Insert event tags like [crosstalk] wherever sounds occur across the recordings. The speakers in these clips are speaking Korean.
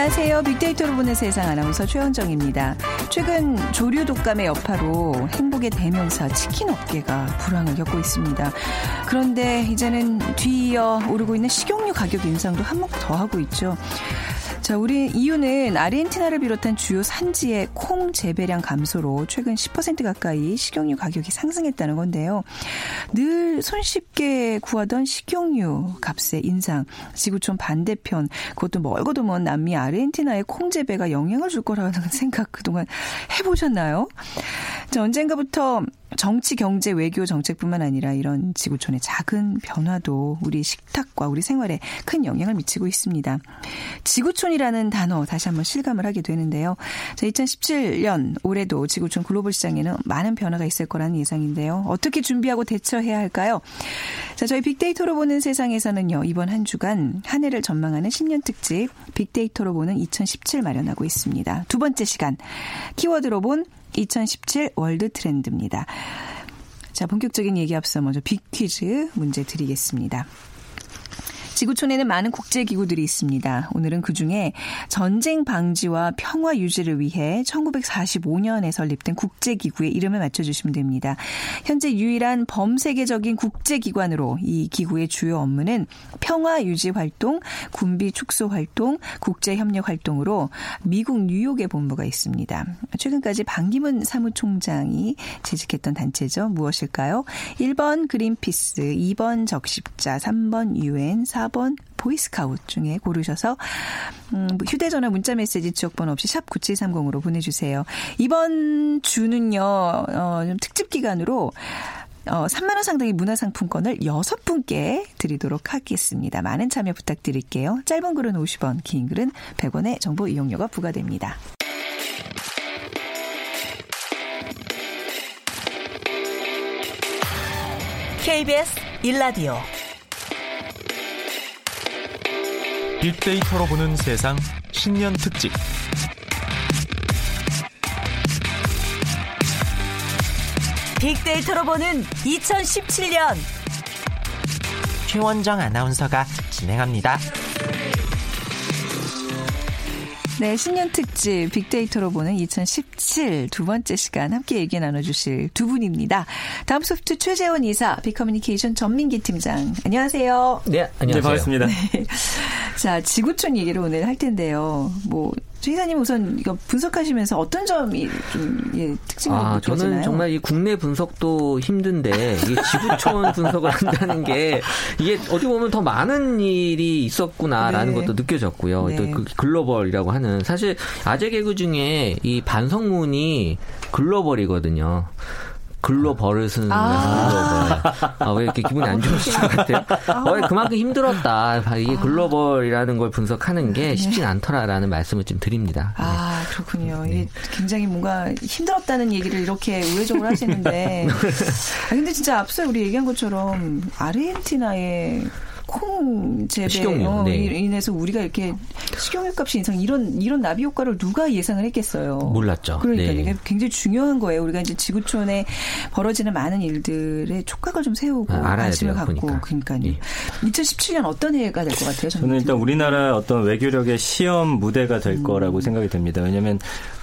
안녕하세요. 빅데이터로 보는 세상 아나운서 최현정입니다. 최근 조류 독감의 여파로 행복의 대명사 치킨 업계가 불황을 겪고 있습니다. 그런데 이제는 뒤이어 오르고 있는 식용유 가격 인상도 한몫 더 하고 있죠. 자, 우리 이유는 아르헨티나를 비롯한 주요 산지의 콩 재배량 감소로 최근 10% 가까이 식용유 가격이 상승했다는 건데요. 늘 손쉽게 구하던 식용유 값의 인상, 지구촌 반대편, 그것도 멀고도 먼 남미 아르헨티나의 콩 재배가 영향을 줄 거라는 [laughs] 생각 그동안 해보셨나요? 자, 언젠가부터 정치, 경제, 외교 정책뿐만 아니라 이런 지구촌의 작은 변화도 우리 식탁과 우리 생활에 큰 영향을 미치고 있습니다. 지구촌이라는 단어 다시 한번 실감을 하게 되는데요. 자, 2017년 올해도 지구촌 글로벌 시장에는 많은 변화가 있을 거라는 예상인데요. 어떻게 준비하고 대처해야 할까요? 자, 저희 빅데이터로 보는 세상에서는요. 이번 한 주간 한 해를 전망하는 신년 특집 빅데이터로 보는 2017 마련하고 있습니다. 두 번째 시간 키워드로 본 2017 월드 트렌드입니다. 자, 본격적인 얘기 앞서 먼저 빅 퀴즈 문제 드리겠습니다. 지구촌에는 많은 국제기구들이 있습니다. 오늘은 그중에 전쟁 방지와 평화 유지를 위해 1945년에 설립된 국제기구의 이름을 맞춰주시면 됩니다. 현재 유일한 범세계적인 국제기관으로 이 기구의 주요 업무는 평화 유지 활동, 군비 축소 활동, 국제협력 활동으로 미국 뉴욕에 본부가 있습니다. 최근까지 반기문 사무총장이 재직했던 단체죠. 무엇일까요? 1번 그린피스, 2번 적십자, 3번 유엔, 4번 4번 보이스카우트 중에 고르셔서 음, 휴대전화 문자메시지 지역번호 없이 샵 9730으로 보내주세요. 이번 주는요. 어, 좀 특집 기간으로 어, 3만 원 상당의 문화상품권을 6분께 드리도록 하겠습니다. 많은 참여 부탁드릴게요. 짧은 글은 50원, 긴 글은 100원의 정보 이용료가 부과됩니다. KBS 1라디오 빅데이터로 보는 세상 신년 특집 빅데이터로 보는 2017년 최원정 아나운서가 진행합니다. 네, 신년 특집 빅데이터로 보는 2017 두 번째 시간 함께 얘기 나눠주실 두 분입니다. 다음 소프트 최재원 이사, 빅커뮤니케이션 전민기 팀장. 안녕하세요. 네, 안녕하세요. 네, 반갑습니다. 네. 자, 지구촌 얘기를 오늘 할 텐데요. 뭐최 이사님 우선 이거 분석하시면서 어떤 점이 좀 예, 특징으로 아, 느껴지나요? 저는 정말 이 국내 분석도 힘든데 이 지구촌 [laughs] 분석을 한다는 게 이게 어디 보면 더 많은 일이 있었구나라는 네. 것도 느껴졌고요. 네. 또그 글로벌이라고 하는 사실 아재 개그 중에 이 반성문이 글로벌이거든요. 글로 버릇은 아. 글로벌. 아, 왜 이렇게 기분이 안 좋으신 것 같아요? 어, 그만큼 힘들었다. 이게 아. 글로벌이라는 걸 분석하는 게 네. 쉽진 않더라라는 말씀을 좀 드립니다. 아, 그렇군요. 네. 이게 굉장히 뭔가 힘들었다는 얘기를 이렇게 우회적으로 하시는데. [laughs] 아, 근데 진짜 앞서 우리 얘기한 것처럼 아르헨티나의 콩 재배 식용유, 어, 네. 인해서 우리가 이렇게 식용유 값이 인상 이런 이런 나비 효과를 누가 예상을 했겠어요. 몰랐죠. 그러니까 네. 이게 굉장히 중요한 거예요. 우리가 이제 지구촌에 벌어지는 많은 일들의 촉각을 좀 세우고 아, 관심을 갖고 그러니까. 그러니까요. 네. 2017년 어떤 해가 될 것 같아요? 저는 일단 우리나라 어떤 외교력의 시험 무대가 될 음. 거라고 생각이 됩니다. 왜냐하면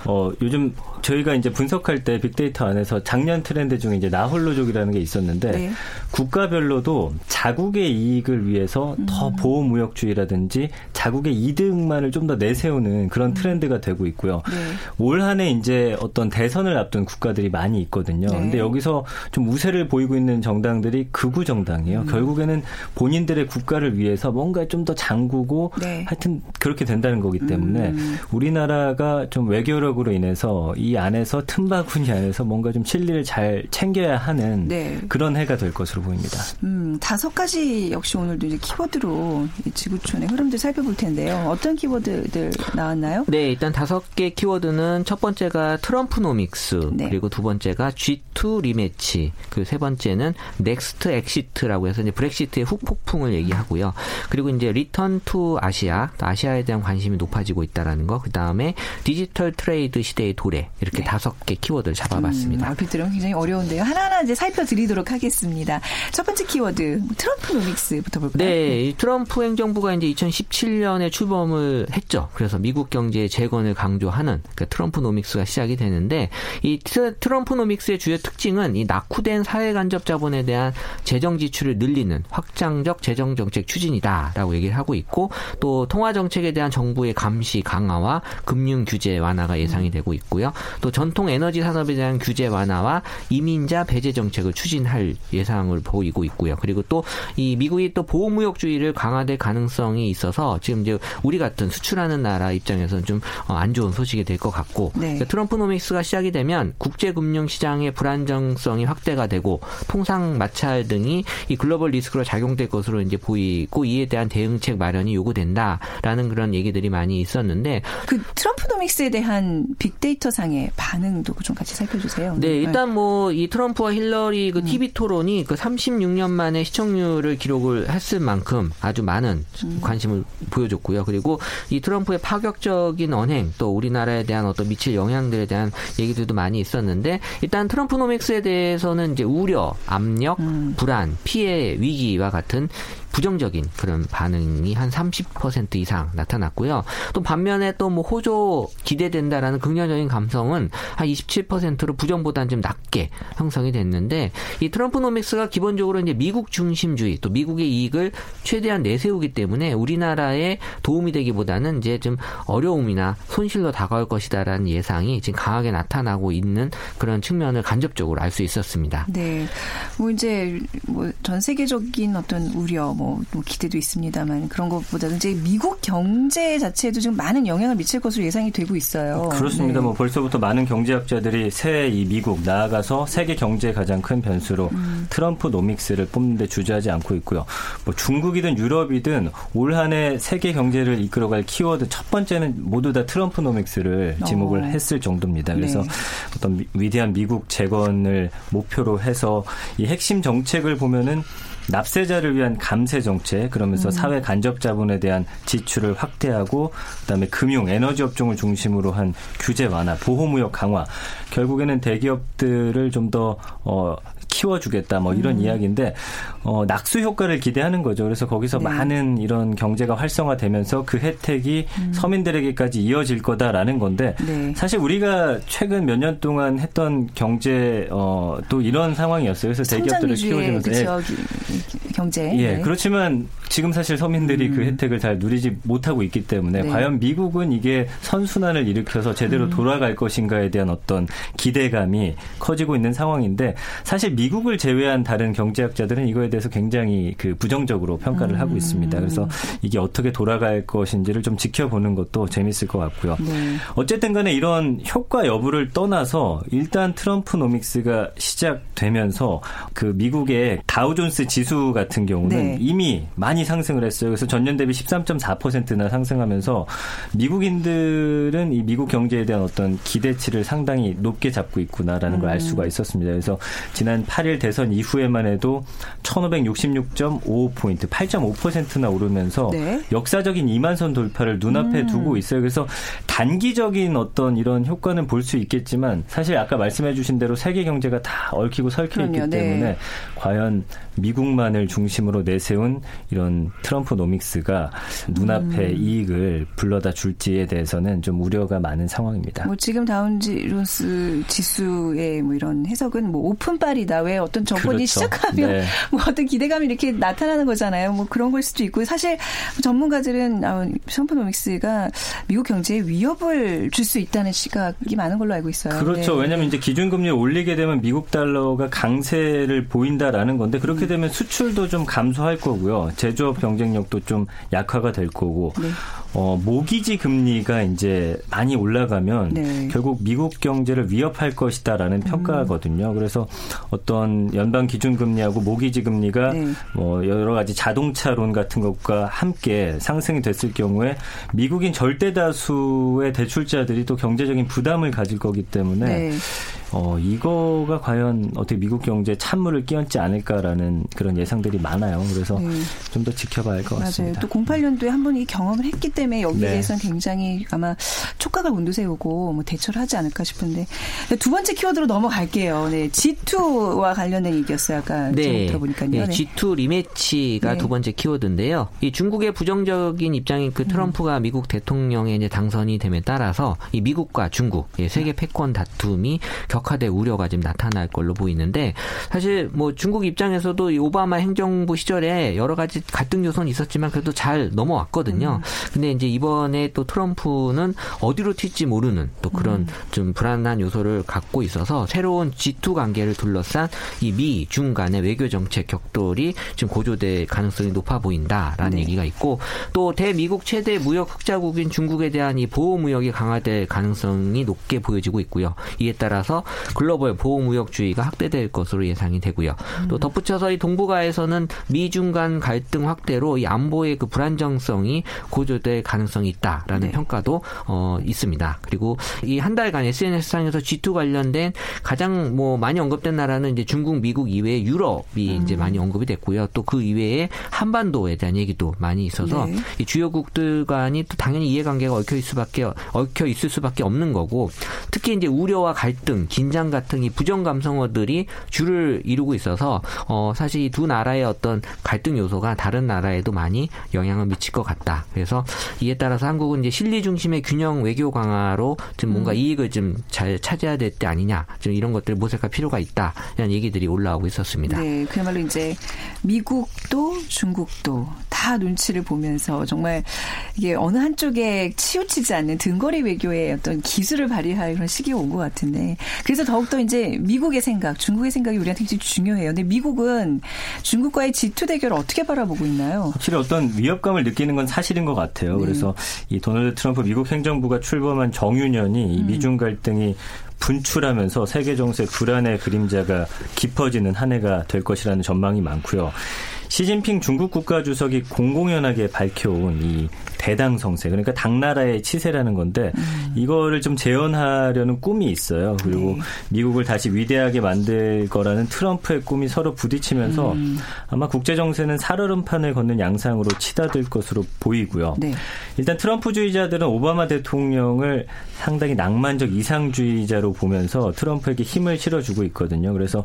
어, 요즘 저희가 이제 분석할 때 빅데이터 안에서 작년 트렌드 중에 이제 나홀로족이라는 게 있었는데 네. 국가별로도 자국의 이익을 위해 위해서 음. 더 보호무역주의라든지 자국의 이득만을 좀 더 내세우는 그런 음. 트렌드가 되고 있고요. 네. 올 한해 이제 어떤 대선을 앞둔 국가들이 많이 있거든요. 네. 근데 여기서 좀 우세를 보이고 있는 정당들이 극우 정당이에요. 음. 결국에는 본인들의 국가를 위해서 뭔가 좀 더 장구고 네. 하여튼 그렇게 된다는 거기 때문에 음. 우리나라가 좀 외교력 으로 인해서 이 안에서 틈바구니 안에서 뭔가 좀 실리를 잘 챙겨야 하는 네. 그런 해가 될 것으로 보입니다. 음, 다섯 가지 역시 오늘도 이제 키워드로 지구촌의 흐름들 살펴볼 텐데요. 어떤 키워드들 나왔나요? 네, 일단 다섯 개 키워드는 첫 번째가 트럼프노믹스, 네. 그리고 두 번째가 G2 rematch, 그리고 세 번째는 next exit라고 해서 이제 브렉시트의 후폭풍을 얘기하고요. 그리고 이제 return to Asia, 아시아에 대한 관심이 높아지고 있다라는 거. 그 다음에 디지털 trade 시대의 도래 이렇게 네. 다섯 개 키워드를 잡아봤습니다. 음, 앞에 들으면 굉장히 어려운데요. 하나하나 이제 살펴드리도록 하겠습니다. 첫 번째 키워드 트럼프노믹스부터 볼까요? 네, 트럼프 행정부가 이제 2017년에 출범을 했죠. 그래서 미국 경제의 재건을 강조하는 그러니까 트럼프노믹스가 시작이 되는데 이 트럼프노믹스의 주요 특징은 이 낙후된 사회 간접 자본에 대한 재정 지출을 늘리는 확장적 재정 정책 추진이다라고 얘기를 하고 있고 또 통화 정책에 대한 정부의 감시 강화와 금융 규제 완화가 예상이 되고 있고요. 또 전통 에너지 산업에 대한 규제 완화와 이민자 배제 정책을 추진할 예상을 보이고 있고요. 그리고 또 이 미국이 또 보호무역주의를 강화될 가능성이 있어서 지금 이제 우리 같은 수출하는 나라 입장에서는 좀안 어, 좋은 소식이 될 것 같고 네. 그러니까 트럼프노믹스가 시작이 되면 국제금융시장의 불안정성이 확대가 되고 통상 마찰 등이 이 글로벌 리스크로 작용될 것으로 이제 보이고 이에 대한 대응책 마련이 요구된다라는 그런 얘기들이 많이 있었는데 그 트럼프노믹스에 대한 빅데이터 상의 반응도 좀 같이 살펴주세요. 네, 일단 뭐 이 트럼프와 힐러리 그 TV 음. 토론이 그 36년 만에 시청률을 기록을 했을 만큼 아주 많은 음. 관심을 보여줬고요. 그리고 이 트럼프의 파격적인 언행 또 우리나라에 대한 어떤 미칠 영향들에 대한 얘기들도 많이 있었는데 일단 트럼프노믹스에 대해서는 이제 우려, 압력, 음. 불안, 피해, 위기와 같은 부정적인 그런 반응이 한 30% 이상 나타났고요. 또 반면에 또 뭐 호조 기대된다라는 긍정적인 감성은 한 27%로 부정보다는 좀 낮게 형성이 됐는데 이 트럼프노믹스가 기본적으로 이제 미국 중심주의 또 미국의 이익을 최대한 내세우기 때문에 우리나라에 도움이 되기보다는 이제 좀 어려움이나 손실로 다가올 것이다라는 예상이 지금 강하게 나타나고 있는 그런 측면을 간접적으로 알 수 있었습니다. 네. 뭐 이제 뭐 전 세계적인 어떤 우려 뭐 뭐, 기대도 있습니다만 그런 것보다는 이제 미국 경제 자체에도 지금 많은 영향을 미칠 것으로 예상이 되고 있어요. 그렇습니다. 네. 뭐 벌써부터 많은 경제학자들이 새해 이 미국 나아가서 세계 경제의 가장 큰 변수로 음. 트럼프 노믹스를 뽑는데 주저하지 않고 있고요. 뭐 중국이든 유럽이든 올 한 해 세계 경제를 이끌어갈 키워드 첫 번째는 모두 다 트럼프 노믹스를 지목을 어. 했을 정도입니다. 그래서 네. 어떤 위대한 미국 재건을 목표로 해서 이 핵심 정책을 보면은 납세자를 위한 감세 정책 그러면서 음. 사회 간접 자본에 대한 지출을 확대하고 그다음에 금융 에너지 업종을 중심으로 한 규제 완화 보호 무역 강화 결국에는 대기업들을 좀더 어, 키워주겠다 뭐 이런 음. 이야기인데 어, 낙수 효과를 기대하는 거죠. 그래서 거기서 네. 많은 이런 경제가 활성화되면서 그 혜택이 음. 서민들에게까지 이어질 거다라는 건데 네. 사실 우리가 최근 몇 년 동안 했던 경제 어, 또 이런 상황이었어요. 그래서 대기업들을 키워주면서 예. 경제 예 네. 그렇지만 지금 사실 서민들이 그 음. 그 혜택을 잘 누리지 못하고 있기 때문에 네. 과연 미국은 이게 선순환을 일으켜서 제대로 음. 돌아갈 것인가에 대한 어떤 기대감이 커지고 있는 상황인데 사실 미국을 제외한 다른 경제학자들은 이거에 대해서 굉장히 그 부정적으로 평가를 음. 하고 있습니다. 그래서 이게 어떻게 돌아갈 것인지를 좀 지켜보는 것도 재밌을 것 같고요. 네. 어쨌든 간에 이런 효과 여부를 떠나서 일단 트럼프 노믹스가 시작되면서 그 미국의 다우존스 지수 같은 경우는 네. 이미 많이 상승을 했어요. 그래서 전년 대비 13.4%나 상승하면서 미국인들은 이 미국 경제에 대한 어떤 기대치를 상당히 높게 잡고 있구나라는 걸알 수가 있었습니다. 그래서 지난 8일 대선 이후에만 해도 1566.55포인트, 8.5%나 오르면서 네. 역사적인 2만 선 돌파를 눈앞에 음. 두고 있어요. 그래서 단기적인 어떤 이런 효과는 볼 수 있겠지만 사실 아까 말씀해 주신 대로 세계 경제가 다 얽히고 설켜 있기 네. 때문에 과연 미국만을 중심으로 내세운 이런 트럼프 노믹스가 눈앞에 음. 이익을 불러다 줄지에 대해서는 좀 우려가 많은 상황입니다. 뭐 지금 다우존스 지수의 뭐 이런 해석은 뭐 오픈빨이다. 왜 어떤 정권이 그렇죠. 시작하면 네. [laughs] 뭐 어떤 기대감이 이렇게 나타나는 거잖아요. 뭐 그런 걸 수도 있고 사실 전문가들은 아, 트럼프 노믹스가 미국 경제에 위협을 줄 수 있다는 시각이 많은 걸로 알고 있어요. 그렇죠. 네. 왜냐하면 이제 기준금리를 올리게 되면 미국 달러가 강세를 보인다라는 건데 그렇게 음. 되면 수출도 좀 감소할 거고요. 제조업 경쟁력도 좀 약화가 될 거고 네. 어, 모기지 금리가 이제 많이 올라가면 네. 결국 미국 경제를 위협할 것이다라는 음. 평가거든요. 그래서 어떤 연방 기준 금리하고 모기지 금리가 네. 뭐 여러 가지 자동차론 같은 것과 함께 상승이 됐을 경우에 미국인 절대 다수의 대출자들이 또 경제적인 부담을 가질 거기 때문에 네. 어, 이거가 과연 어떻게 미국 경제에 찬물을 끼얹지 않을까라는 그런 예상들이 많아요. 그래서 네. 좀더 지켜봐야 할 것 같습니다. 맞아요. 또 08년도에 한 번 이 경험을 했기 때문에 여기에 네. 대해서는 굉장히 아마 촉각을 곤두세우고 뭐 대처를 하지 않을까 싶은데 두 번째 키워드로 넘어갈게요. 네, G2와 관련된 얘기였어요. 아까 네. 들어보니까요. 네, G2 리매치가 네. 두 번째 키워드인데요. 이 중국의 부정적인 입장인 그 트럼프가 음. 미국 대통령에 이제 당선이 됨에 따라서 이 미국과 중국 세계 패권 다툼이 격화될 우려가 지금 나타날 걸로 보이는데 사실 뭐 중국 입장에서도 이 오바마 행정부 시절에 여러 가지 갈등 요소는 있었지만 그래도 잘 넘어왔거든요. 음. 근데 이제 이번에 또 트럼프는 어디로 튈지 모르는 또 그런 음. 좀 불안한 요소를 갖고 있어서 새로운 G2 관계를 둘러싼 이 미, 중 간의 외교 정책 격돌이 지금 고조될 가능성이 높아 보인다라는 네. 얘기가 있고 또 대미국 최대 무역 흑자국인 중국에 대한 이 보호 무역이 강화될 가능성이 높게 보여지고 있고요. 이에 따라서 글로벌 보호무역주의가 확대될 것으로 예상이 되고요. 음. 또 덧붙여서 이 동북아에서는 미중 간 갈등 확대로 이 안보의 그 불안정성이 고조될 가능성이 있다라는 네. 평가도 어, 있습니다. 그리고 이 한 달간 SNS상에서 G2 관련된 가장 뭐 많이 언급된 나라는 이제 중국, 미국 이외에 유럽이 음. 이제 많이 언급이 됐고요. 또 그 이외에 한반도에 대한 얘기도 많이 있어서 네. 이 주요국들 간이 또 당연히 이해관계가 얽혀 있을 수밖에 얽혀 있을 수밖에 없는 거고 특히 이제 우려와 갈등 긴장 같은 이 부정 감성어들이 줄을 이루고 있어서 어 사실 이 두 나라의 어떤 갈등 요소가 다른 나라에도 많이 영향을 미칠 것 같다. 그래서 이에 따라서 한국은 이제 실리 중심의 균형 외교 강화로 좀 뭔가 음. 이익을 좀잘 차지해야 될 때 아니냐. 좀 이런 것들을 모색할 필요가 있다. 이런 얘기들이 올라오고 있었습니다. 네, 그야말로 이제 미국도 중국도 다 눈치를 보면서 정말 이게 어느 한쪽에 치우치지 않는 등거리 외교의 어떤 기술을 발휘할 그런 시기가 온 것 같은데 그래서 더욱더 이제 미국의 생각, 중국의 생각이 우리한테 굉장히 중요해요. 근데 미국은 중국과의 G2 대결을 어떻게 바라보고 있나요? 확실히 어떤 위협감을 느끼는 건 사실인 것 같아요. 네. 그래서 이 도널드 트럼프 미국 행정부가 출범한 정유년이 음. 미중 갈등이 분출하면서 세계 정세 불안의 그림자가 깊어지는 한 해가 될 것이라는 전망이 많고요. 시진핑 중국 국가주석이 공공연하게 밝혀온 이 대당 성세 그러니까 당나라의 치세라는 건데 음. 이거를 좀 재현하려는 꿈이 있어요. 그리고 네. 미국을 다시 위대하게 만들 거라는 트럼프의 꿈이 서로 부딪히면서 음. 아마 국제 정세는 살얼음판을 걷는 양상으로 치닫을 것으로 보이고요. 네. 일단 트럼프주의자들은 오바마 대통령을 상당히 낭만적 이상주의자로 보면서 트럼프에게 힘을 실어주고 있거든요. 그래서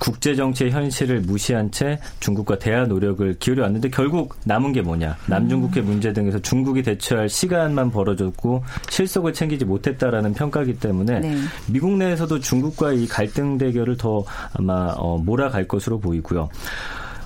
국제 정치의 현실을 무시한 채 중국과 대화 노력을 기울여 왔는데 결국 남은 게 뭐냐? 남중국해 문제 등에서 중국이 대처할 시간만 벌어졌고 실속을 챙기지 못했다라는 평가기 때문에 네. 미국 내에서도 중국과 이 갈등 대결을 더 아마 어, 몰아갈 것으로 보이고요.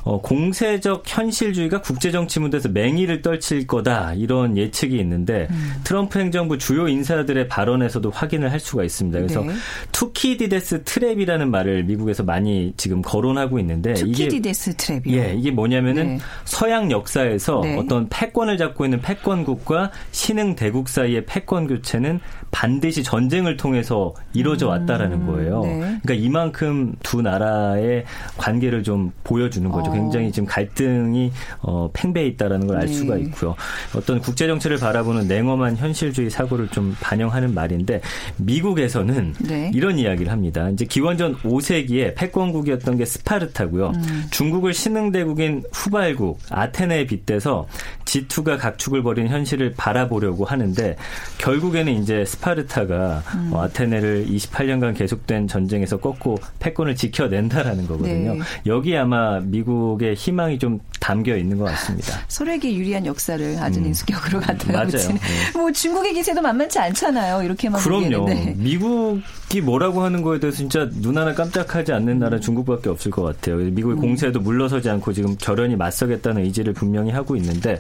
어, 공세적 현실주의가 국제정치 무대에서 맹위를 떨칠 거다 이런 예측이 있는데 음. 트럼프 행정부 주요 인사들의 발언에서도 확인을 할 수가 있습니다. 그래서 네. 투키디데스 trap이라는 말을 미국에서 많이 지금 거론하고 있는데 투키디데스 trap이요. 예, 이게 뭐냐면은 네. 서양 역사에서 네. 어떤 패권을 잡고 있는 패권국과 신흥 대국 사이의 패권 교체는 반드시 전쟁을 통해서 이루어져 왔다라는 음. 거예요. 네. 그러니까 이만큼 두 나라의 관계를 좀 보여주는 거죠. 굉장히 지금 갈등이 어, 팽배해 있다라는 걸알 네. 수가 있고요. 어떤 국제 정치를 바라보는 냉엄한 현실주의 사고를 좀 반영하는 말인데 미국에서는 네. 이런 이야기를 합니다. 이제 기원전 5세기에 패권국이었던 게 스파르타고요. 음. 중국을 신흥대국인 후발국 아테네에 빗대서 G2가 각축을 벌인 현실을 바라보려고 하는데 결국에는 이제 스파르타가 음. 어, 아테네를 28년간 계속된 전쟁에서 꺾고 패권을 지켜낸다라는 거거든요. 네. 여기 아마 미국 미국의 희망이 좀 담겨 있는 것 같습니다. [laughs] 서로에게 유리한 역사를 아주 음. 인수격으로 갖다가 맞아요. 네. [laughs] 뭐 중국의 기세도 만만치 않잖아요. 이렇게만 그럼요. 보기에는. 미국이 뭐라고 하는 거에 대해서 진짜 눈 하나 깜짝하지 않는 나라 는 중국밖에 없을 것 같아요. 미국의 음. 공세에도 물러서지 않고 지금 결연히 맞서겠다는 의지를 분명히 하고 있는데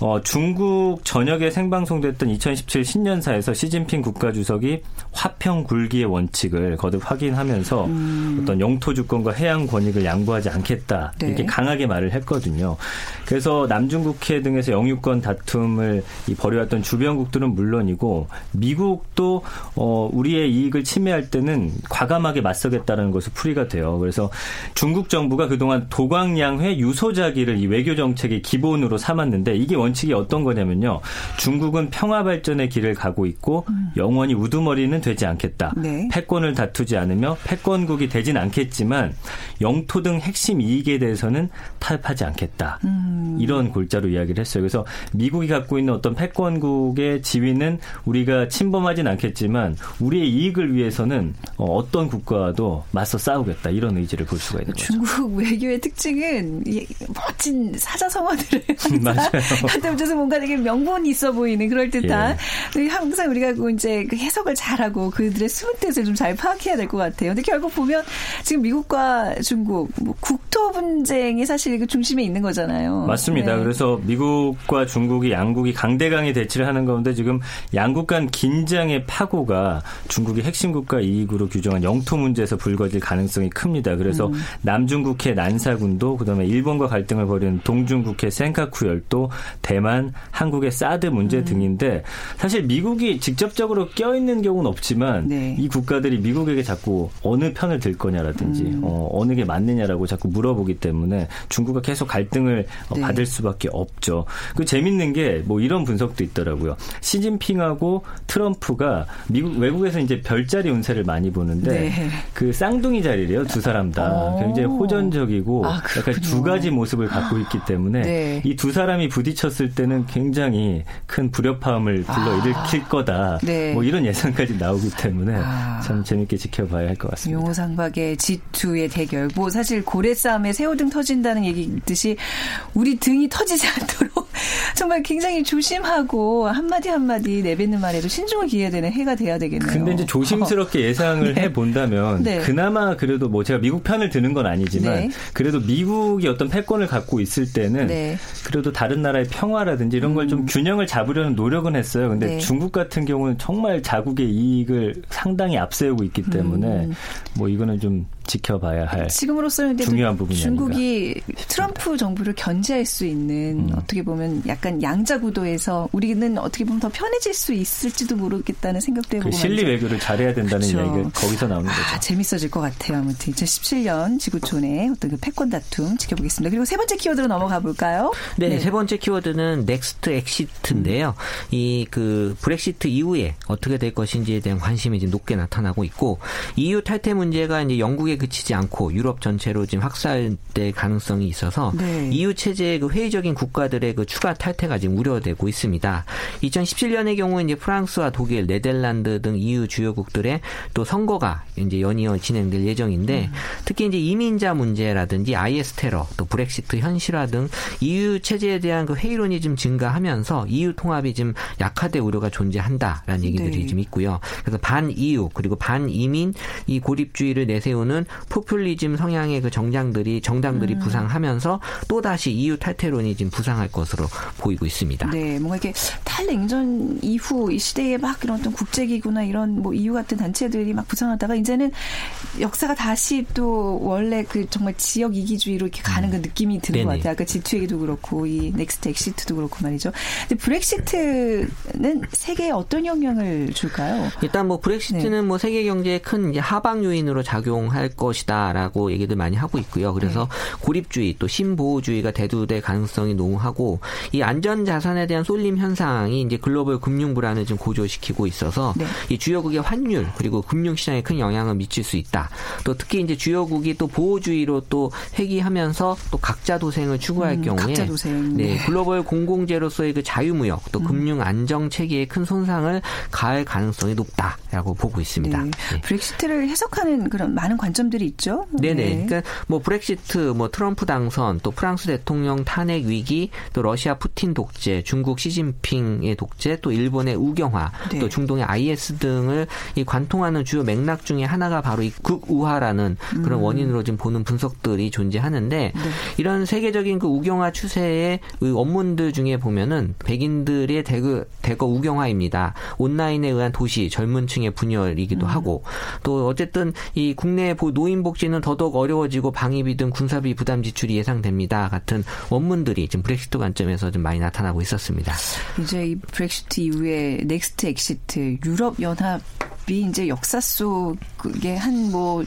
어, 중국 전역에 생방송됐던 2017 신년사에서 시진핑 국가주석이 화평 굴기의 원칙을 거듭 확인하면서 음. 어떤 영토 주권과 해양 권익을 양보하지 않겠다 네. 이렇게 강하게 말을 했거든요. 그래서 남중국해 등에서 영유권 다툼을 벌여왔던 주변국들은 물론이고 미국도 어, 우리의 이익을 침해할 때는 과감하게 맞서겠다는 것을 풀이가 돼요. 그래서 중국 정부가 그동안 도광양회 유소자기를 이 외교 정책의 기본으로 삼았는데 이게 원칙이 어떤 거냐면요. 중국은 평화 발전의 길을 가고 있고 음. 영원히 우두머리는 되지 않겠다. 네. 패권을 다투지 않으며 패권국이 되진 않겠지만 영토 등 핵심 이익에 대해서는 타협하지 않겠다. 음. 이런 골자로 이야기를 했어요. 그래서 미국이 갖고 있는 어떤 패권국의 지위는 우리가 침범하진 않겠지만 우리의 이익을 위해서는 어떤 국가와도 맞서 싸우겠다. 이런 의지를 볼 수가 있는 거죠. 중국 외교의 특징은 멋진 사자성어들을 [laughs] 맞아요. 한때 붙여서 뭔가 되게 명분이 있어 보이는 그럴 듯한 예. 항상 우리가 이제 그 해석을 잘하고 그들의 숨은 뜻을 좀 잘 파악해야 될 것 같아요. 근데 결국 보면 지금 미국과 중국 뭐 국토 분쟁이 사실 그 중심에 있는 거잖아요. 맞습니다. 네. 그래서 미국과 중국이 양국이 강대강의 대치를 하는 가운데 지금 양국 간 긴장의 파고가 중국의 핵심 국가 이익으로 규정한 영토 문제에서 불거질 가능성이 큽니다. 그래서 음. 남중국해 난사군도 그다음에 일본과 갈등을 벌이는 동중국해 센카쿠 열도 대만, 한국의 사드 문제 음. 등인데 사실 미국이 직접적으로 껴있는 경우는 없지만 네. 이 국가들이 미국에게 자꾸 어느 편을 들 거냐라든지 음. 어, 어느 게 맞느냐라고 자꾸 물어보기 때문에 중국과 계속 갈등을 어, 네. 받을 수밖에 없죠. 그 재밌는 게 뭐 이런 분석도 있더라고요. 시진핑하고 트럼프가 미국 외국에서 이제 별자리 운세를 많이 보는데 네. 그 쌍둥이 자리래요 두 사람 다 오. 굉장히 호전적이고 아, 약간 두 가지 모습을 갖고 있기 때문에 네. 이두 사람이 부딪혔 있었을 때는 굉장히 큰 불협화음을 불러일으킬 아, 거다. 네. 뭐 이런 예상까지 나오기 때문에 아. 참 재밌게 지켜봐야 할 것 같습니다. 용호상박의 G2의 대결. 뭐 사실 고래 싸움에 새우등 터진다는 얘기듯이 우리 등이 터지지 [laughs] 않도록 정말 굉장히 조심하고 한마디 한마디 내뱉는 말에도 신중을 기해야 되는 해가 돼야 되겠네요. 근데 이제 조심스럽게 예상을 [laughs] 네. 해 본다면 네. 그나마 그래도 뭐 제가 미국 편을 드는 건 아니지만 네. 그래도 미국이 어떤 패권을 갖고 있을 때는 네. 그래도 다른 나라의 평 화라든지 이런 걸좀 음. 균형을 잡으려는 노력은 했어요. 근데 네. 중국 같은 경우는 정말 자국의 이익을 상당히 앞세우고 있기 때문에 음. 뭐 이거는 좀 지켜봐야 할 지금으로서는 중요한 부분이 중국이 아닌가. 트럼프 정부를 견제할 수 있는 음. 어떻게 보면 약간 양자 구도에서 우리는 어떻게 보면 더 편해질 수 있을지도 모르겠다는 생각도 해보고 그 실리 외교를 잘해야 된다는 그렇죠. 이야기가 거기서 나오는 거죠. 아, 재밌어질 것 같아요. 아무튼 2017년 지구촌의 어떤 그 패권 다툼 지켜보겠습니다. 그리고 세 번째 키워드로 넘어가 볼까요? 네, 네. 세 번째 키워드는 next exit인데요. 음. 이그 브렉시트 이후에 어떻게 될 것인지에 대한 관심이 지금 높게 나타나고 있고 EU 탈퇴 문제가 이제 영국의 그치지 않고 유럽 전체로 지금 확산될 가능성이 있어서 네. EU 체제의 그 회의적인 국가들의 그 추가 탈퇴가 지금 우려되고 있습니다. 2017년의 경우 이제 프랑스와 독일, 네덜란드 등 EU 주요국들의 또 선거가 이제 연이어 진행될 예정인데 음. 특히 이제 이민자 문제라든지 IS 테러, 또 브렉시트 현실화 등 EU 체제에 대한 그 회의론이 좀 증가하면서 EU 통합이 좀 약화될 우려가 존재한다라는 얘기들이 네. 좀 있고요. 그래서 반 EU 그리고 반 이민 이 고립주의를 내세우는 포퓰리즘 성향의 그 정장들이 정당들이 음. 부상하면서 또 다시 EU 탈퇴론이 지금 부상할 것으로 보이고 있습니다. 네, 뭔가 이렇게 탈냉전 이후 이 시대에 막 이런 어떤 국제기구나 이런 뭐 EU 같은 단체들이 막 부상하다가 이제는 역사가 다시 또 원래 그 정말 지역 이기주의로 이렇게 가는 그 느낌이 드는 네네. 것 같아요. 아까 G2 얘기도 그렇고 이 next exit도 그렇고 말이죠. 근데 브렉시트는 세계에 어떤 영향을 줄까요? 일단 뭐 브렉시트는 네. 뭐 세계 경제에 큰 하방 요인으로 작용할 것이다라고 얘기들 많이 하고 있고요. 그래서 네. 고립주의 또 신보호주의가 대두될 가능성이 농후하고 이 안전 자산에 대한 쏠림 현상이 이제 글로벌 금융 불안을 좀 고조시키고 있어서 네. 이 주요국의 환율 그리고 금융 시장에 큰 영향을 미칠 수 있다. 또 특히 이제 주요국이 또 보호주의로 또 회귀하면서 또 각자 도생을 추구할 음, 경우에 도생. 네, 글로벌 공공재로서의 그 자유무역 또 음. 금융 안정 체계에 큰 손상을 가할 가능성이 높다라고 보고 있습니다. 네. 네. 브렉시트를 해석하는 그런 많은 관점 쟁점들이 있죠. 네네. 네. 그러니까 뭐 브렉시트, 뭐 트럼프 당선, 또 프랑스 대통령 탄핵 위기, 또 러시아 푸틴 독재, 중국 시진핑의 독재, 또 일본의 우경화, 네. 또 중동의 IS 등을 이 관통하는 주요 맥락 중에 하나가 바로 이 극우화라는 그런 음. 원인으로 지금 보는 분석들이 존재하는데 네. 이런 세계적인 그 우경화 추세의 원문들 중에 보면은 백인들의 대거, 대거 우경화입니다. 온라인에 의한 도시, 젊은 층의 분열이기도 음. 하고 또 어쨌든 이 국내 노인 복지는 더더욱 어려워지고 방위비 등 군사비 부담 지출이 예상됩니다. 같은 원문들이 지금 브렉시트 관점에서 좀 많이 나타나고 있었습니다. 이제 이 브렉시트 이후에 next exit 유럽 연합 이 이제 역사 속에 한 뭐한 뭐,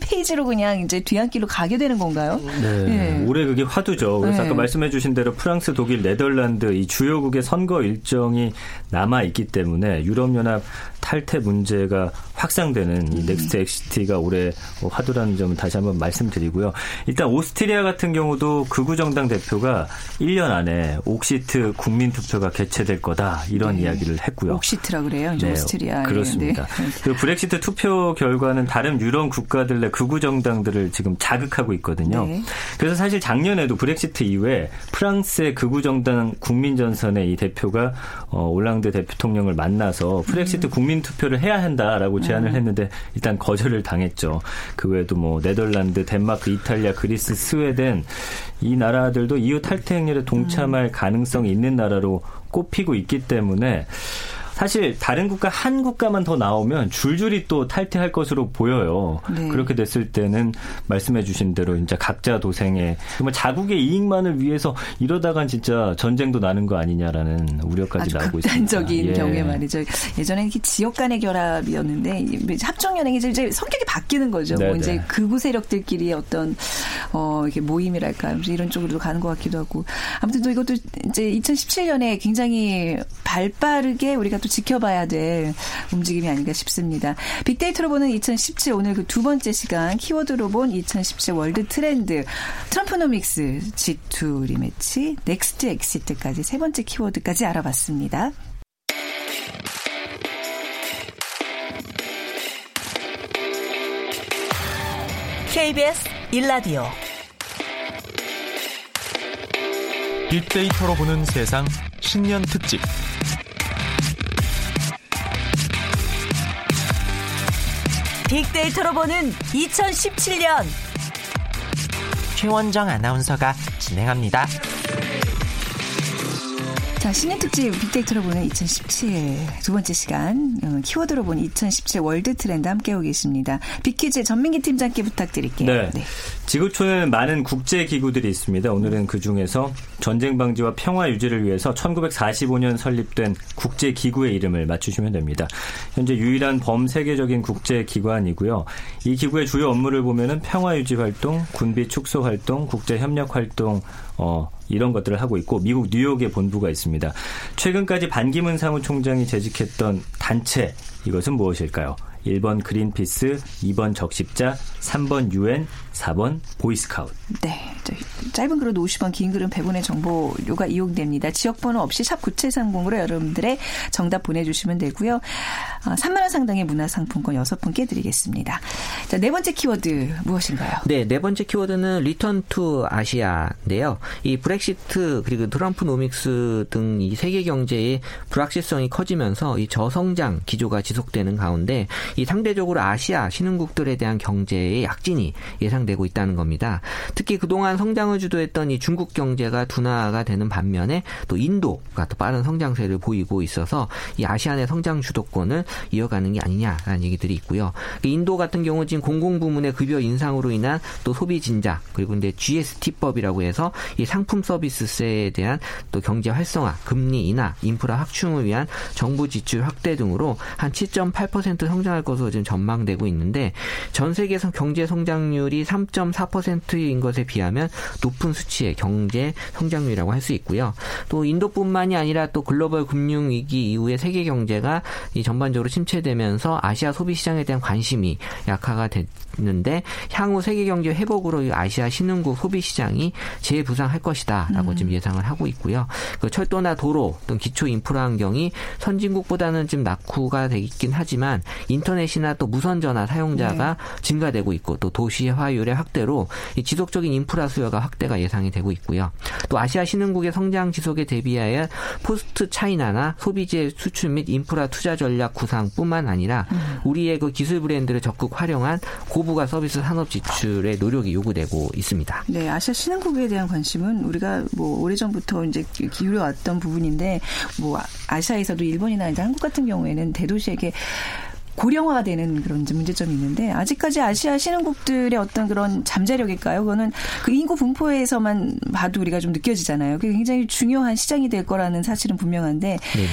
페이지로 그냥 이제 뒤안길로 가게 되는 건가요? 네. 네. 올해 그게 화두죠. 그래서 네. 아까 말씀해주신 대로 프랑스, 독일, 네덜란드 이 주요국의 선거 일정이 남아 있기 때문에 유럽연합 탈퇴 문제가 확산되는 이 next exit가 올해 화두라는 점을 다시 한번 말씀드리고요. 일단 오스트리아 같은 경우도 극우 정당 대표가 1년 안에 옥시트 국민 투표가 개최될 거다 이런 네. 이야기를 했고요. 옥시트라 그래요. 네, 오스트리아. 그렇습니다. 네. 그리고 브렉시트 투표 결과는 다른 유럽 국가들 내 극우 정당들을 지금 자극하고 있거든요. 네. 그래서 사실 작년에도 브렉시트 이후에 프랑스의 극우 정당 국민전선의 이 대표가 어, 올랑드 대통령을 만나서 브렉시트 음. 국민 투표를 해야 한다라고 제안을 음. 했는데 일단 거절을 당했죠. 그 외에도 뭐 네덜란드, 덴마크, 이탈리아, 그리스, 스웨덴 이 나라들도 EU 탈퇴 행렬에 동참할 음. 가능성이 있는 나라로 꼽히고 있기 때문에 사실 다른 국가 한 국가만 더 나오면 줄줄이 또 탈퇴할 것으로 보여요. 네. 그렇게 됐을 때는 말씀해 주신 대로 진짜 각자 도생에 정말 자국의 이익만을 위해서 이러다간 진짜 전쟁도 나는 거 아니냐라는 우려까지 나오고 있습니다. 극단적인 예. 경우에 말이죠. 예전에는 지역 간의 결합이었는데 합종 연행이 이제 성격이 바뀌는 거죠. 뭐 이제 극우 세력들끼리 어떤 어 이렇게 모임이랄까 이런 쪽으로 가는 것 같기도 하고 아무튼 또 이것도 이제 2017년에 굉장히 발빠르게 우리가 또 지켜봐야 될 움직임이 아닌가 싶습니다. 빅데이터로 보는 2017 오늘 그 두 번째 시간 키워드로 본 2017 world trend 트럼프노믹스 G2 rematch next exit까지 세 번째 키워드까지 알아봤습니다. KBS 1라디오 빅데이터로 보는 세상 신년 특집 빅데이터로 보는 2017년 최원정 아나운서가 진행합니다. 자, 신년 특집 빅데이터로 보는 2017 두 번째 시간 어, 키워드로 보는 2017 월드 트렌드 함께하고 계십니다. 빅퀴즈 전민기 팀장께 부탁드릴게요. 네. 네. 지구촌에는 많은 국제 기구들이 있습니다. 오늘은 그 중에서 전쟁 방지와 평화 유지를 위해서 1945년 설립된 국제 기구의 이름을 맞추시면 됩니다. 현재 유일한 범세계적인 국제 기관이고요. 이 기구의 주요 업무를 보면은 평화 유지 활동, 군비 축소 활동, 국제 협력 활동 어, 이런 것들을 하고 있고 미국 뉴욕에 본부가 있습니다. 최근까지 반기문 사무총장이 재직했던 단체 이것은 무엇일까요? 1번 그린피스, 2번 적십자, 3번 유엔, 4번 보이스카우트. 네. 짧은 글은 50원, 긴 글은 100원의 정보료가 이용됩니다. 지역번호 없이 샵 9730으로 여러분들의 정답 보내주시면 되고요. 3만 어, 원 상당의 문화상품권 6분께 드리겠습니다. 자, 네 번째 키워드 무엇인가요? 네, 네 번째 키워드는 Return to Asia인데요. 이 브렉시트 그리고 트럼프 노믹스 등 이 세계 경제의 불확실성이 커지면서 이 저성장 기조가 지속되는 가운데 이 상대적으로 아시아 신흥국들에 대한 경제의 약진이 예상되고 있다는 겁니다. 특히 그동안 성장을 주도했던 이 중국 경제가 둔화가 되는 반면에 또 인도가 또 빠른 성장세를 보이고 있어서 이 아시안의 성장 주도권을 이어가는 게 아니냐라는 얘기들이 있고요. 그 인도 같은 경우 지금 공공 부문의 급여 인상으로 인한 또 소비 진작 그리고 이제 GST법이라고 해서 이 상품 서비스세에 대한 또 경제 활성화, 금리 인하, 인프라 확충을 위한 정부 지출 확대 등으로 한 7.8% 성장할 것으로 지금 전망되고 있는데 전 세계 경제 성장률이 3.4%인 것에 비하면 높은 수치의 경제 성장률이라고 할 수 있고요. 또 인도뿐만이 아니라 또 글로벌 금융 위기 이후에 세계 경제가 이 전반적으로 침체되면서 아시아 소비 시장에 대한 관심이 약화가 됐 는데 향후 세계 경제 회복으로 아시아 신흥국 소비 시장이 재부상할 것이다라고 음. 지금 예상을 하고 있고요. 그 철도나 도로 또 기초 인프라 환경이 선진국보다는 좀 낙후가 되긴 하지만 인터넷이나 또 무선 전화 사용자가 네. 증가되고 있고 또 도시화율의 확대로 지속적인 인프라 수요가 확대가 예상이 되고 있고요. 또 아시아 신흥국의 성장 지속에 대비하여 포스트 차이나나 소비재 수출 및 인프라 투자 전략 구상뿐만 아니라 음. 우리의 그 기술 브랜드를 적극 활용한 고 부가 서비스 산업 지출의 노력이 요구되고 있습니다. 네, 아시아 신흥국에 대한 관심은 우리가 뭐 오래전부터 이제 기울여 왔던 부분인데 뭐 아시아에서도 일본이나 이제 한국 같은 경우에는 대도시에게 고령화가 되는 그런 문제점이 있는데 아직까지 아시아 신흥국들의 어떤 그런 잠재력일까요? 그거는 그 인구 분포에서만 봐도 우리가 좀 느껴지잖아요. 그게 굉장히 중요한 시장이 될 거라는 사실은 분명한데 네네.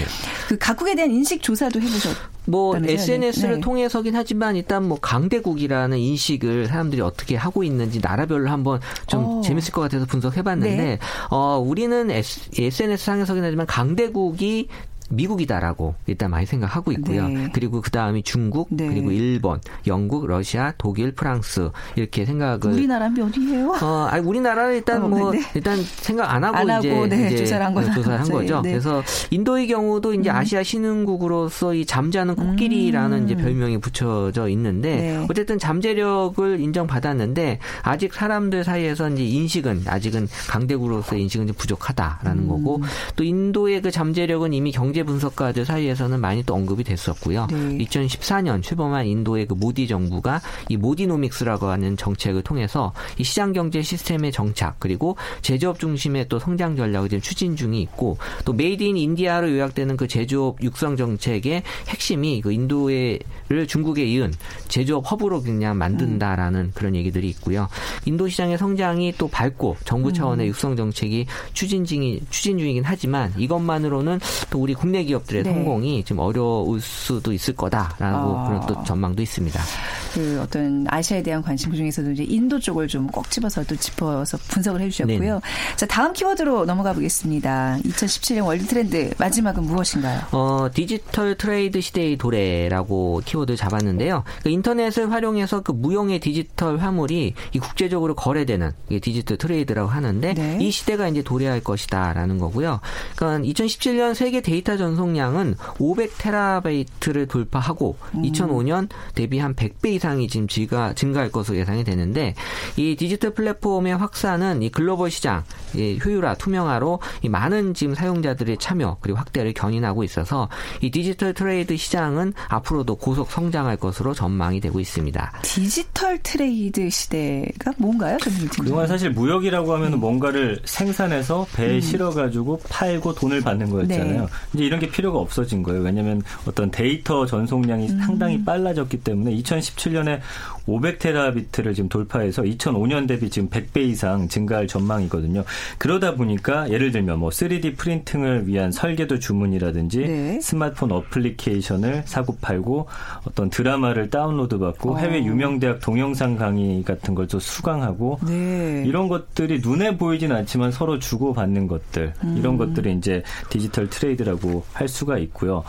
그 각국에 대한 인식 조사도 해보셨. 뭐 SNS를 네. 통해서긴 하지만 일단 뭐 강대국이라는 인식을 사람들이 어떻게 하고 있는지 나라별로 한번 좀 오. 어. 재밌을 것 같아서 분석해봤는데 네. 어 우리는 SNS 상에서긴 하지만 강대국이 미국이다라고 일단 많이 생각하고 있고요. 네. 그리고 그 다음이 중국, 네. 그리고 일본, 영국, 러시아, 독일, 프랑스 이렇게 생각을 우리나라는 어디예요? 어, 아니 우리나라는 일단 어, 뭐 네. 일단 생각 안 하고 안 이제, 하고, 네, 이제 조사를 한, [laughs] 네, 조사를 한 거죠. 네. 그래서 인도의 경우도 이제 음. 아시아 신흥국으로서 이 잠자는 코끼리라는 음. 이제 별명이 붙여져 있는데 네. 어쨌든 잠재력을 인정받았는데 아직 사람들 사이에서 이제 인식은 아직은 강대국으로서 인식은 좀 부족하다라는 음. 거고 또 인도의 그 잠재력은 이미 경제 경제 분석가들 사이에서는 많이 또 언급이 됐었고요. 네. 2014년 출범한 인도의 그 모디 정부가 이 모디노믹스라고 하는 정책을 통해서 이 시장 경제 시스템의 정착 그리고 제조업 중심의 또 성장 전략을 지금 추진 중이 있고 또 Made in India로 요약되는 그 제조업 육성 정책의 핵심이 그 인도를 중국에 이은 제조업 허브로 그냥 만든다라는 음. 그런 얘기들이 있고요. 인도 시장의 성장이 또 밝고 정부 차원의 음. 육성 정책이 추진 중이 추진 중이긴 하지만 이것만으로는 또 우리 국내 국내 기업들의 네. 성공이 좀 어려울 수도 있을 거다라고 어. 그런 또 전망도 있습니다. 그 어떤 아시아에 대한 관심 그 중에서도 이제 인도 쪽을 좀 꼭 집어서 또 짚어서 분석을 해주셨고요. 네네. 자 다음 키워드로 넘어가 보겠습니다. 2017년 world trend 마지막은 무엇인가요? 어 digital trade 시대의 도래라고 키워드 잡았는데요. 그 인터넷을 활용해서 그 무형의 디지털 화물이 이 국제적으로 거래되는 digital trade라고 하는데 네. 이 시대가 이제 도래할 것이다라는 거고요. 그러니까 2017년 세계 데이터 전송량은 500테라바이트를 돌파하고 음. 2005년 대비 한 100배 이상이 지금 증가, 증가할 것으로 예상이 되는데 이 디지털 플랫폼의 확산은 이 글로벌 시장 이 효율화, 투명화로 이 많은 지금 사용자들의 참여 그리고 확대를 견인하고 있어서 이 digital trade 시장은 앞으로도 고속 성장할 것으로 전망이 되고 있습니다. digital trade 시대가 뭔가요? 그동안 사실 무역이라고 하면 음. 뭔가를 생산해서 배에 음. 실어가지고 팔고 돈을 받는 거였잖아요. 네. 이제 이런 게 필요가 없어진 거예요. 왜냐하면 어떤 데이터 전송량이 음. 상당히 빨라졌기 때문에 2017년에 500테라비트를 지금 돌파해서 2005년 대비 지금 100배 이상 증가할 전망이거든요. 그러다 보니까 예를 들면 뭐 3D 프린팅을 위한 설계도 주문이라든지 네. 스마트폰 어플리케이션을 사고 팔고 어떤 드라마를 다운로드 받고 어. 해외 유명 대학 동영상 강의 같은 걸 또 수강하고 네. 이런 것들이 눈에 보이진 않지만 서로 주고 받는 것들 음. 이런 것들이 이제 digital trade라고 할 수가 있고요.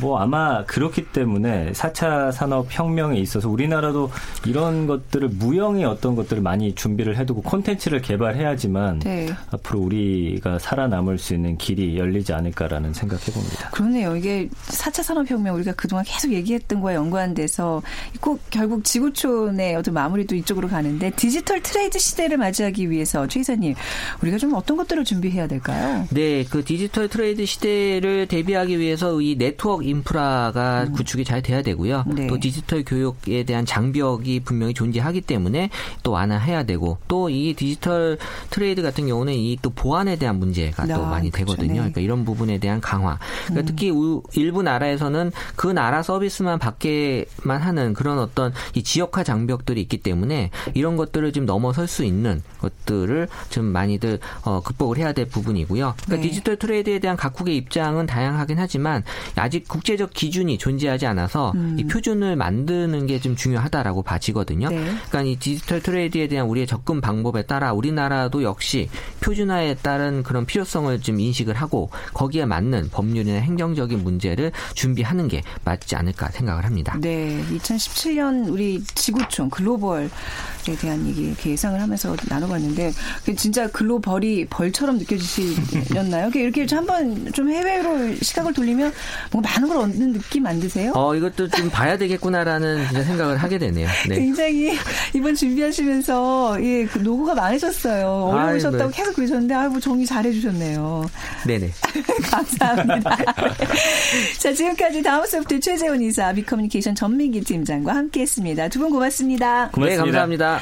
뭐 아마 그렇기 때문에 4차 산업 혁명에 있어서 우리나라도 이런 것들을 무형의 어떤 것들을 많이 준비를 해두고 콘텐츠를 개발해야지만 네. 앞으로 우리가 살아남을 수 있는 길이 열리지 않을까라는 생각해 봅니다. 그렇네요. 이게 4차 산업혁명 우리가 그동안 계속 얘기했던 거에 연관돼서 꼭 결국 지구촌의 어떤 마무리도 이쪽으로 가는데 디지털 트레이드 시대를 맞이하기 위해서 최 이사님 우리가 좀 어떤 것들을 준비해야 될까요? 네, 그 digital trade 시대를 대비하기 위해서 이 네트워크 인프라가 음. 구축이 잘 돼야 되고요. 네. 또 디지털 교육에 대한 장벽 이 장벽이 분명히 존재하기 때문에 또 완화해야 되고 또 이 digital trade 같은 경우는 이 또 보안에 대한 문제가 또 아, 많이 그렇죠. 되거든요. 네. 그러니까 이런 부분에 대한 강화. 그러니까 음. 특히 우, 일부 나라에서는 그 나라 서비스만 받게만 하는 그런 어떤 이 지역화 장벽들이 있기 때문에 이런 것들을 좀 넘어설 수 있는 것들을 좀 많이들 어, 극복을 해야 될 부분이고요. 그러니까 네. digital trade에 대한 각국의 입장은 다양하긴 하지만 아직 국제적 기준이 존재하지 않아서 음. 이 표준을 만드는 게 좀 중요하다라고 봐지거든요. 네. 그러니까 이 digital trade에 대한 우리의 접근 방법에 따라 우리나라도 역시 표준화에 따른 그런 필요성을 좀 인식을 하고 거기에 맞는 법률이나 행정적인 문제를 준비하는 게 맞지 않을까 생각을 합니다. 네, 2017년 우리 지구촌 글로벌에 대한 얘기 이렇게 예상을 하면서 나눠봤는데 진짜 글로벌이 벌처럼 느껴지시렸나요? 이렇게 한번 좀 해외로 시각을 돌리면 뭔가 많은 걸 얻는 느낌 안 드세요? 어, 이것도 좀 봐야 되겠구나라는 생각을 하게 되네요. 네. 굉장히 [laughs] 이번 준비하시면서 예, 그 노고가 많으셨어요. 어려우셨다고 아이, 네. 계속 그러셨는데 아이고 정리 잘해 주셨네요. 네네. [laughs] 감사합니다. 자 지금까지 다음 수부터 최재훈 이사 미커뮤니케이션 전민기 팀장과 함께했습니다. 두 분 고맙습니다. 고맙습니다. 네, 감사합니다.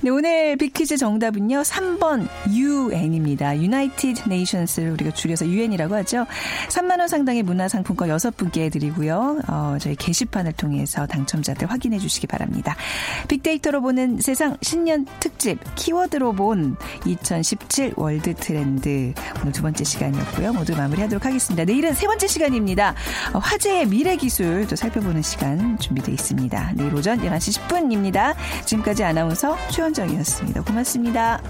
네, 오늘 빅퀴즈 정답은요. 3번 UN입니다. United Nations를 우리가 줄여서 UN이라고 하죠. 3만 원 상당의 문화상품권 6분께 드리고요. 어, 저희 게시판을 통해서 당첨자들 확인해 주시기 바랍니다. 빅데이터로 보는 세상 신년 특집 키워드로 본 2017 world trend 오늘 두 번째 시간이었고요. 모두 마무리하도록 하겠습니다. 내일은 세 번째 시간입니다. 어, 화제의 미래 기술 또 살펴보는 시간 준비되어 있습니다. 내일 오전 11시 10분입니다. 지금까지 아나운서 최원 정은정이었습니다. 고맙습니다.